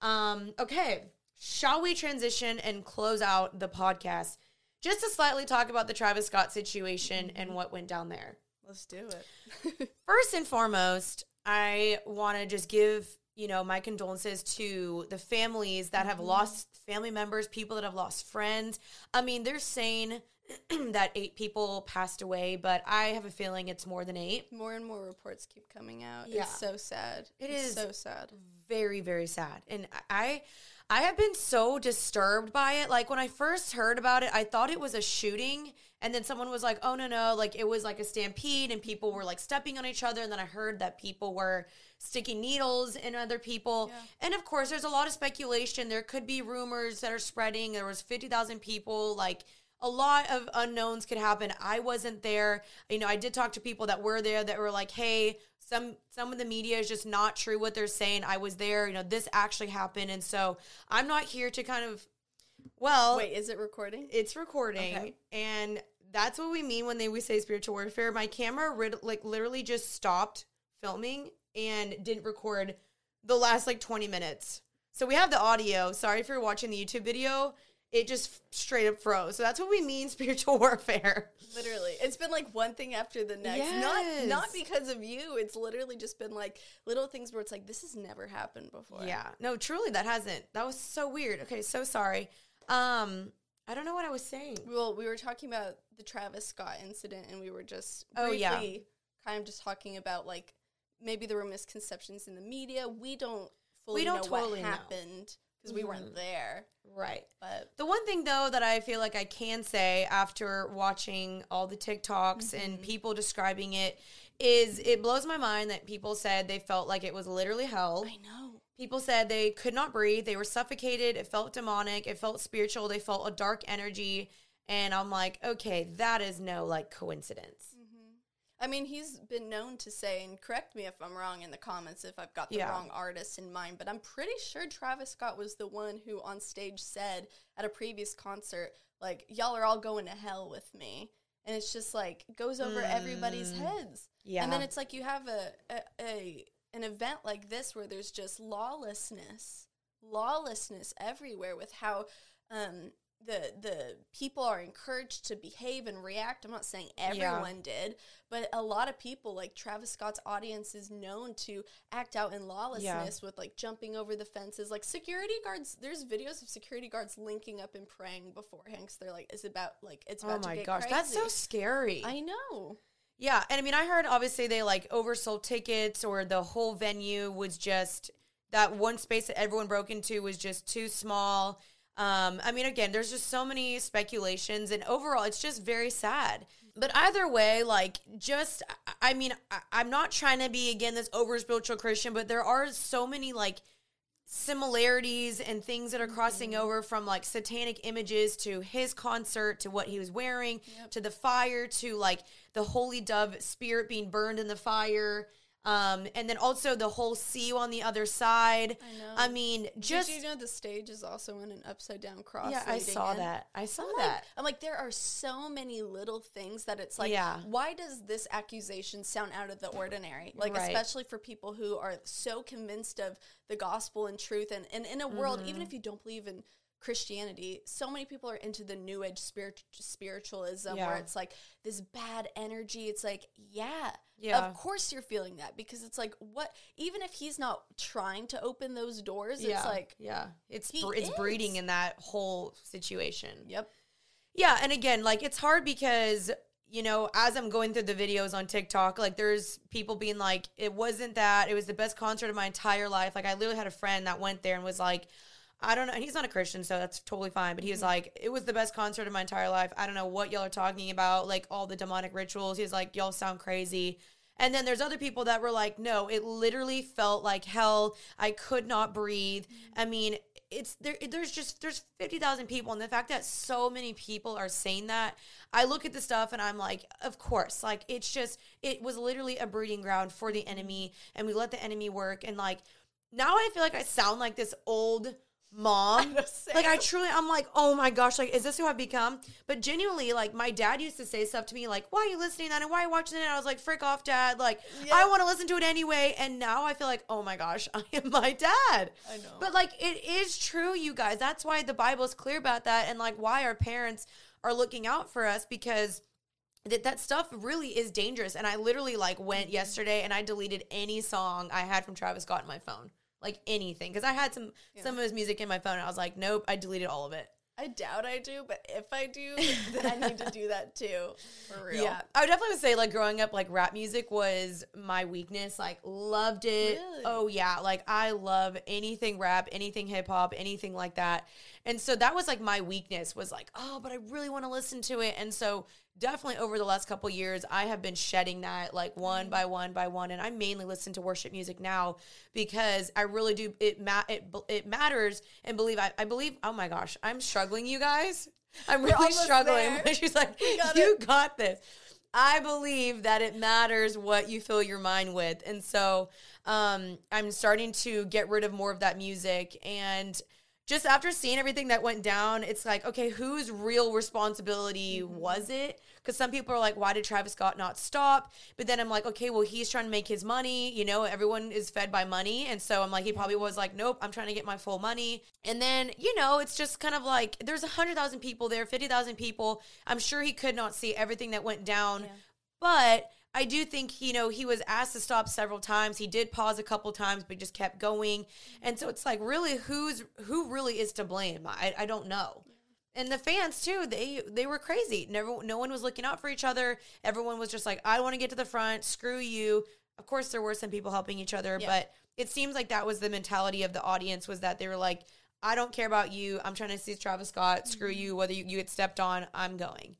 Um, okay, shall we transition and close out the podcast just to slightly talk about the Travis Scott situation mm-hmm. and what went down there? Let's do it. First and foremost, I want to just give you know, my condolences to the families that have mm-hmm. lost family members, people that have lost friends. I mean, they're saying that eight people passed away, but I have a feeling it's more than eight. More and more reports keep coming out. Yeah. It's so sad. It it's is so sad. Very, very sad. And I I have been so disturbed by it. Like when I first heard about it, I thought it was a shooting. And then someone was like, oh, no, no. Like it was like a stampede and people were like stepping on each other. And then I heard that people were sticking needles in other people. Yeah. And of course, there's a lot of speculation. There could be rumors that are spreading. There was 50,000 people. Like a lot of unknowns could happen. I wasn't there. You know, I did talk to people that were there that were like, hey, some some of the media is just not true what they're saying. I was there, you know, this actually happened. And so I'm not here to kind of well Wait, is it recording? It's recording. Okay. And That's what we mean when they we say spiritual warfare. My camera rid- like literally just stopped filming and didn't record the last like 20 minutes. So we have the audio. Sorry if you're watching the YouTube video. It just straight up froze. So that's what we mean spiritual warfare. Literally. It's been like one thing after the next. Yes. Not not because of you. It's literally just been like little things where it's like this has never happened before. Yeah. No, truly that hasn't. That was so weird. Okay, so sorry. Um I don't know what I was saying. Well, we were talking about the Travis Scott incident and we were just Oh, yeah. kind of just talking about like maybe there were misconceptions in the media. We don't fully we don't know totally what happened because we weren't mm-hmm. there. Right. But The one thing though that I feel like I can say after watching all the TikToks and mm-hmm. people describing it is it blows my mind that people said they felt like it was literally hell. I know. People said they could not breathe, they were suffocated, it felt demonic, it felt spiritual, they felt a dark energy and I'm like, okay, that is no like coincidence. I mean, he's been known to say, and correct me if I'm wrong in the comments if I've got the Yeah. wrong artist in mind, but I'm pretty sure Travis Scott was the one who on stage said at a previous concert, like, y'all are all going to hell with me. And it's just like, goes over everybody's Mm. heads. Yeah. And then it's like you have a, a, a an event like this where there's just lawlessness, lawlessness everywhere with how um, the the people are encouraged to behave and react. I'm not saying everyone did, but a lot of people, like Travis Scott's audience, is known to act out in lawlessness with like jumping over the fences. Like security guards, there's videos of security guards linking up and praying beforehand because they're like, "It's about like it's Oh about to my gosh, that's so scary. I know. Yeah, and I mean, I heard obviously they like oversold tickets, or the whole venue was just that one space that everyone broke into was just too small. Um, I mean, again, there's just so many speculations, and overall, it's just very sad. But either way, like, just I- mean, I, I'm not trying to be again this over spiritual Christian, but there are so many like similarities and things that are crossing over from like satanic images to his concert to what he was wearing to the fire to like the holy dove spirit being burned in the fire um and then also the whole sea on the other side I know. i mean just Did you know the stage is also in an upside down cross? yeah i saw in? that i saw I'm like, that I'm like, there are so many little things that it's like, Yeah. why does this accusation sound out of the ordinary? Like, Right. especially for people who are so convinced of the gospel and truth, and, and in a world, even Mm-hmm. if you don't believe in Christianity, so many people are into the new age spirit, spiritualism where it's like this bad energy. It's like, yeah, Yeah. of course you're feeling that because it's like, what, even if he's not trying to open those doors, yeah it's like, yeah it's bre- it's breeding in that whole situation yep. Yeah, and again, like it's hard because you know, as I'm going through the videos on TikTok, like there's people being like, "It wasn't that. It was the best concert of my entire life." Like I literally had a friend that went there and was like, "I don't know." And he's not a Christian, so that's totally fine. But he was mm-hmm. like, "It was the best concert of my entire life. I don't know what y'all are talking about. Like all the demonic rituals." He's like, "Y'all sound crazy." And then there's other people that were like, "No, it literally felt like hell. I could not breathe." Mm-hmm. I mean, it's there there's just there's 50,000 people and the fact that so many people are saying that I look at the stuff and I'm like of course like it's just it was literally a breeding ground for the mm-hmm. enemy and we let the enemy work and like now I feel like I sound like this old mom. Like I truly I'm like oh my gosh like is this who I've become? But genuinely like my dad used to say stuff to me like why are you listening to that? And why are you watching it? And I was like frick off dad. Like Yeah. I want to listen to it anyway. And now I feel like oh my gosh I am my dad. I know. but like it is true, you guys. That's why the Bible is clear about that, and like why our parents are looking out for us because that that stuff really is dangerous. And I literally like went mm-hmm. yesterday and I deleted any song I had from Travis Scott in my phone, like anything, because I had some some of his music in my phone. And I was like, nope, I deleted all of it. I doubt I do, but if I do, then I need to do that too. For real. Yeah, I would definitely say like growing up, like rap music was my weakness. Like loved it. Really? Oh yeah, like I love anything rap, anything hip hop, anything like that. And so that was like my weakness was like, oh, but I really want to listen to it. And so definitely over the last couple years, I have been shedding that like one by one by one, and I mainly listen to worship music now because I really do it. Ma- it it matters and believe. I, I believe. Oh my gosh, I'm struggling, you guys. I'm really struggling. She's like, got you got this. I believe that it matters what you fill your mind with. And so um, I'm starting to get rid of more of that music and just after seeing everything that went down, it's like, okay, whose real responsibility Mm-hmm. was it? Because some people are like, why did Travis Scott not stop? But then I'm like, okay, well, he's trying to make his money. You know, everyone is fed by money. And so I'm like, he probably was like, nope, I'm trying to get my full money. And then, you know, it's just kind of like there's 100,000 people there, 50,000 people. I'm sure he could not see everything that went down. Yeah. But I do think, you know, he was asked to stop several times. He did pause a couple times, but just kept going. And so it's like, really, who's who really is to blame? I, I don't know. And the fans too, they they were crazy. Never, no one was looking out for each other. Everyone was just like, I want to get to the front. Screw you. Of course, there were some people helping each other, Yeah. but it seems like that was the mentality of the audience was that they were like, I don't care about you. I'm trying to see Travis Scott. Screw mm-hmm. you. Whether you, you get stepped on, I'm going.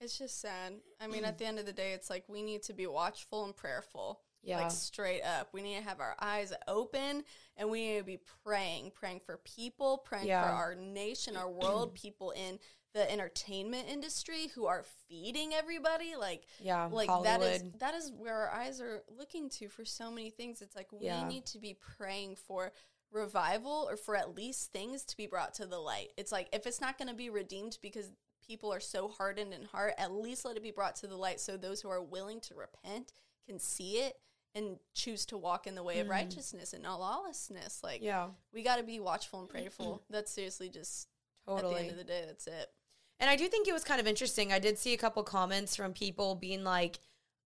It's just sad. I mean, at the end of the day, it's like we need to be watchful and prayerful. Yeah. Like straight up. We need to have our eyes open and we need to be praying, praying for people, praying Yeah. for our nation, our world, people in the entertainment industry who are feeding everybody. Like, Yeah, like that is that is where our eyes are looking to for so many things. It's like Yeah. we need to be praying for revival or for at least things to be brought to the light. It's like if it's not going to be redeemed because people are so hardened in heart, at least let it be brought to the light so those who are willing to repent can see it and choose to walk in the way of righteousness and not lawlessness. Like Mm. Yeah, we got to be watchful and prayerful. That's seriously just at the end of the day that's it. And I do think it was kind of interesting. I did see a couple comments from people being like,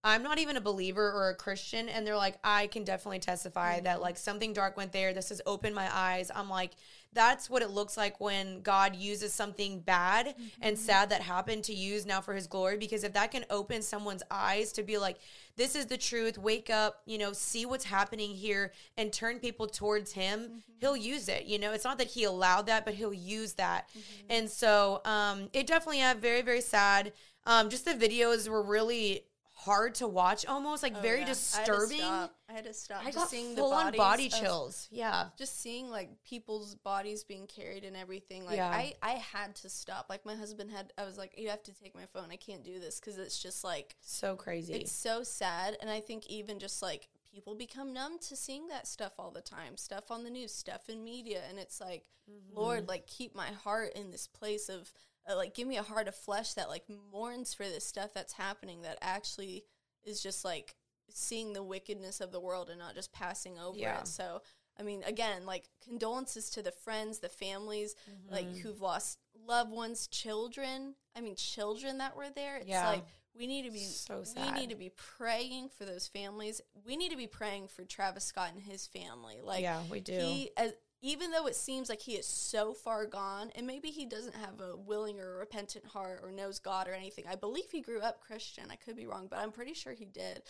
I'm not even a believer or a Christian. And they're like, I can definitely testify that like something dark went there. This has opened my eyes. I'm like, that's what it looks like when God uses something bad and sad that happened to use now for his glory. Because if that can open someone's eyes to be like, this is the truth, wake up, you know, see what's happening here and turn people towards him, he'll use it. You know, it's not that he allowed that, but he'll use that. And so um, it definitely, yeah, very, very sad. Um, just the videos were really hard to watch almost like Oh, very yeah. disturbing. I had to stop. I, had to stop. I Just got seeing full the on body of- chills. Yeah. just seeing like people's bodies being carried and everything like Yeah. i i had to stop like my husband had i was like you have to take my phone i can't do this because it's just like So crazy. it's so sad and i think even just like people become numb to seeing that stuff all the time stuff on the news stuff in media and it's like Mm-hmm. lord like keep my heart in this place of uh, like give me a heart of flesh that like mourns for this stuff that's happening that actually is just like seeing the wickedness of the world and not just passing over Yeah. it so i mean again like condolences to the friends the families like Mm-hmm. who've lost loved ones children i mean children that were there it's Yeah. like we need to be So sad. we need to be praying for those families we need to be praying for travis scott and his family like yeah, we do. he as even though it seems like he is so far gone and maybe he doesn't have a willing or repentant heart or knows god or anything i believe he grew up christian i could be wrong but i'm pretty sure he did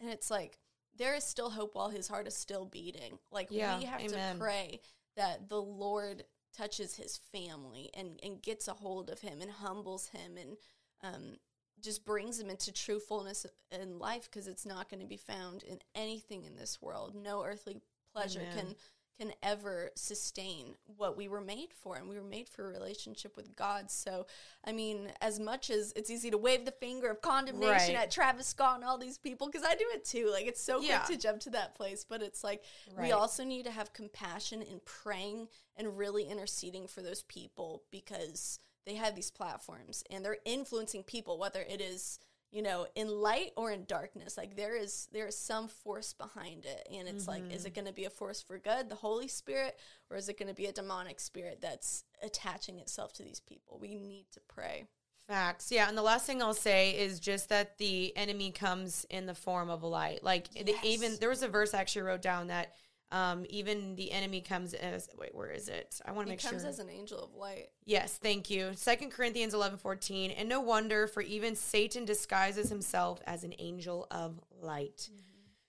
and it's like there is still hope while his heart is still beating like Yeah, we have amen. to pray that the lord touches his family and and gets a hold of him and humbles him and um just brings him into true fullness in life because it's not going to be found in anything in this world no earthly pleasure Amen. can can ever sustain what we were made for and we were made for a relationship with god so i mean as much as it's easy to wave the finger of condemnation Right. at travis scott and all these people because i do it too like it's so Yeah. quick to jump to that place but it's like Right. we also need to have compassion in praying and really interceding for those people because they have these platforms and they're influencing people whether it is you know in light or in darkness like there is there is some force behind it and it's like is it mm-hmm. going to be a force for good the holy spirit or is it going to be a demonic spirit that's attaching itself to these people we need to pray Facts. Yeah. And the last thing I'll say is just that the enemy comes in the form of a light. Like it- Yes. even there was a verse I actually wrote down that um, even the enemy comes as wait, where is it? I want to he make comes sure. as an angel of light Yes, thank you. Second Corinthians eleven fourteen. And no wonder, for even Satan disguises himself as an angel of light.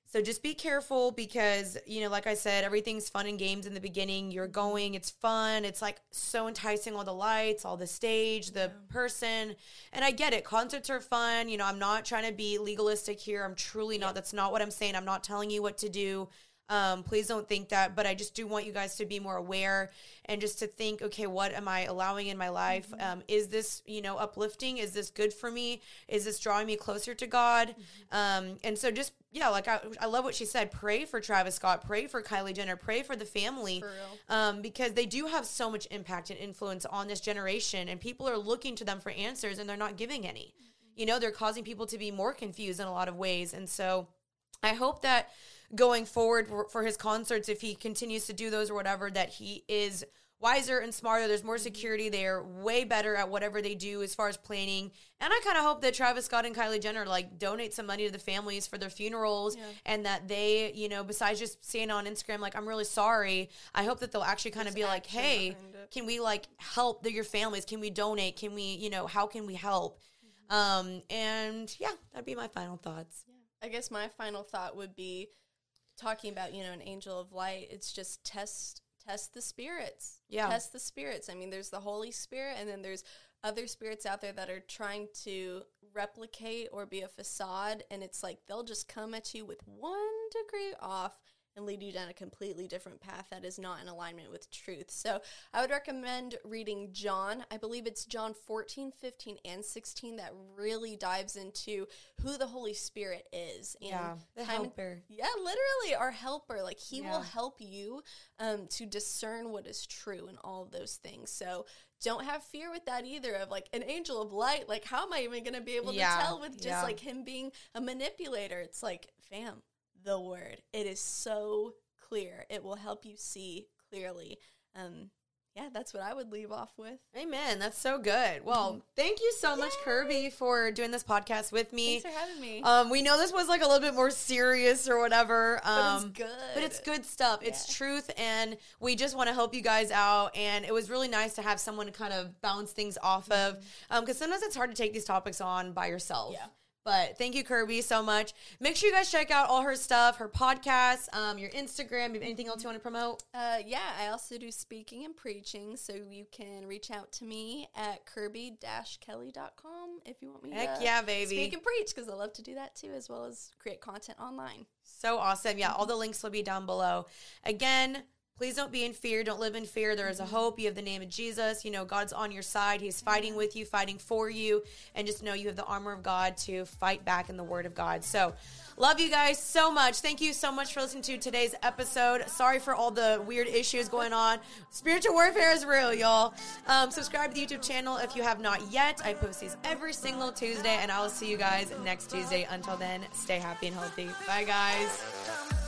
So just be careful because, you know, like I said, everything's fun and games in the beginning. You're going, it's fun. It's like so enticing all the lights, all the stage, the person. And I get it. Concerts are fun. You know, I'm not trying to be legalistic here. I'm truly not. That's not what I'm saying. I'm not telling you what to do. Um, please don't think that, but I just do want you guys to be more aware and just to think, okay, what am I allowing in my life? Mm-hmm. Um, is this, you know, uplifting? Is this good for me? Is this drawing me closer to God? Mm-hmm. Um, and so just, yeah, like I, I love what she said. Pray for Travis Scott, pray for Kylie Jenner, pray for the family. For. Um, because they do have so much impact and influence on this generation, and people are looking to them for answers, and they're not giving any. You know, they're causing people to be more confused in a lot of ways, and so I hope that going forward for, for his concerts, if he continues to do those or whatever, that he is wiser and smarter. There's more security. They're way better at whatever they do as far as planning. And I kind of hope that Travis Scott and Kylie Jenner like donate some money to the families for their funerals Yeah. and that they, you know, besides just saying on Instagram, like, I'm really sorry, I hope that they'll actually kind of be like, hey, can we like help the, your families? Can we donate? Can we, you know, how can we help? Um, and yeah, that'd be my final thoughts. I guess my final thought would be talking about, you know, an angel of light. It's just test test the spirits. Yeah. Test the spirits. I mean, there's the Holy Spirit and then there's other spirits out there that are trying to replicate or be a facade and it's like they'll just come at you with 1 degree off and lead you down a completely different path that is not in alignment with truth. So I would recommend reading John. I believe it's John 14, 15, and 16 that really dives into who the Holy Spirit is. And Yeah, the time and- helper. yeah, literally our helper. Like he will help you um, to discern what is true and all of those things. So don't have fear with that either of like an angel of light. Like how am I even going to be able Yeah, to tell with just yeah. like him being a manipulator? It's like, fam, the word. It is so clear. It will help you see clearly. Um, yeah, that's what I would leave off with. Amen. That's so good. Well, thank you so much, Kirby, for doing this podcast with me. Thanks for having me. Um, we know this was like a little bit more serious or whatever. Um, but it's good. But it's good stuff. It's truth, and we just want to help you guys out. And it was really nice to have someone to kind of bounce things off of, because sometimes it's hard to take these topics on by yourself. Yeah. But thank you, Kirby, so much. Make sure you guys check out all her stuff, her podcast, um, your Instagram. You anything else you want to promote? Uh, yeah, I also do speaking and preaching, so you can reach out to me at kirby-kelly.com if you want me Heck to yeah, baby. speak and preach, because I love to do that too, as well as create content online. So awesome. Yeah, all the links will be down below. Again, please don't be in fear. Don't live in fear. There is a hope. You have the name of Jesus. You know, God's on your side. He's fighting with you, fighting for you. And just know you have the armor of God to fight back in the word of God. So, love you guys so much. Thank you so much for listening to today's episode. Sorry for all the weird issues going on. Spiritual warfare is real, y'all. Um, subscribe to the YouTube channel if you have not yet. I post these every single Tuesday, and I will see you guys next Tuesday. Until then, stay happy and healthy. Bye, guys.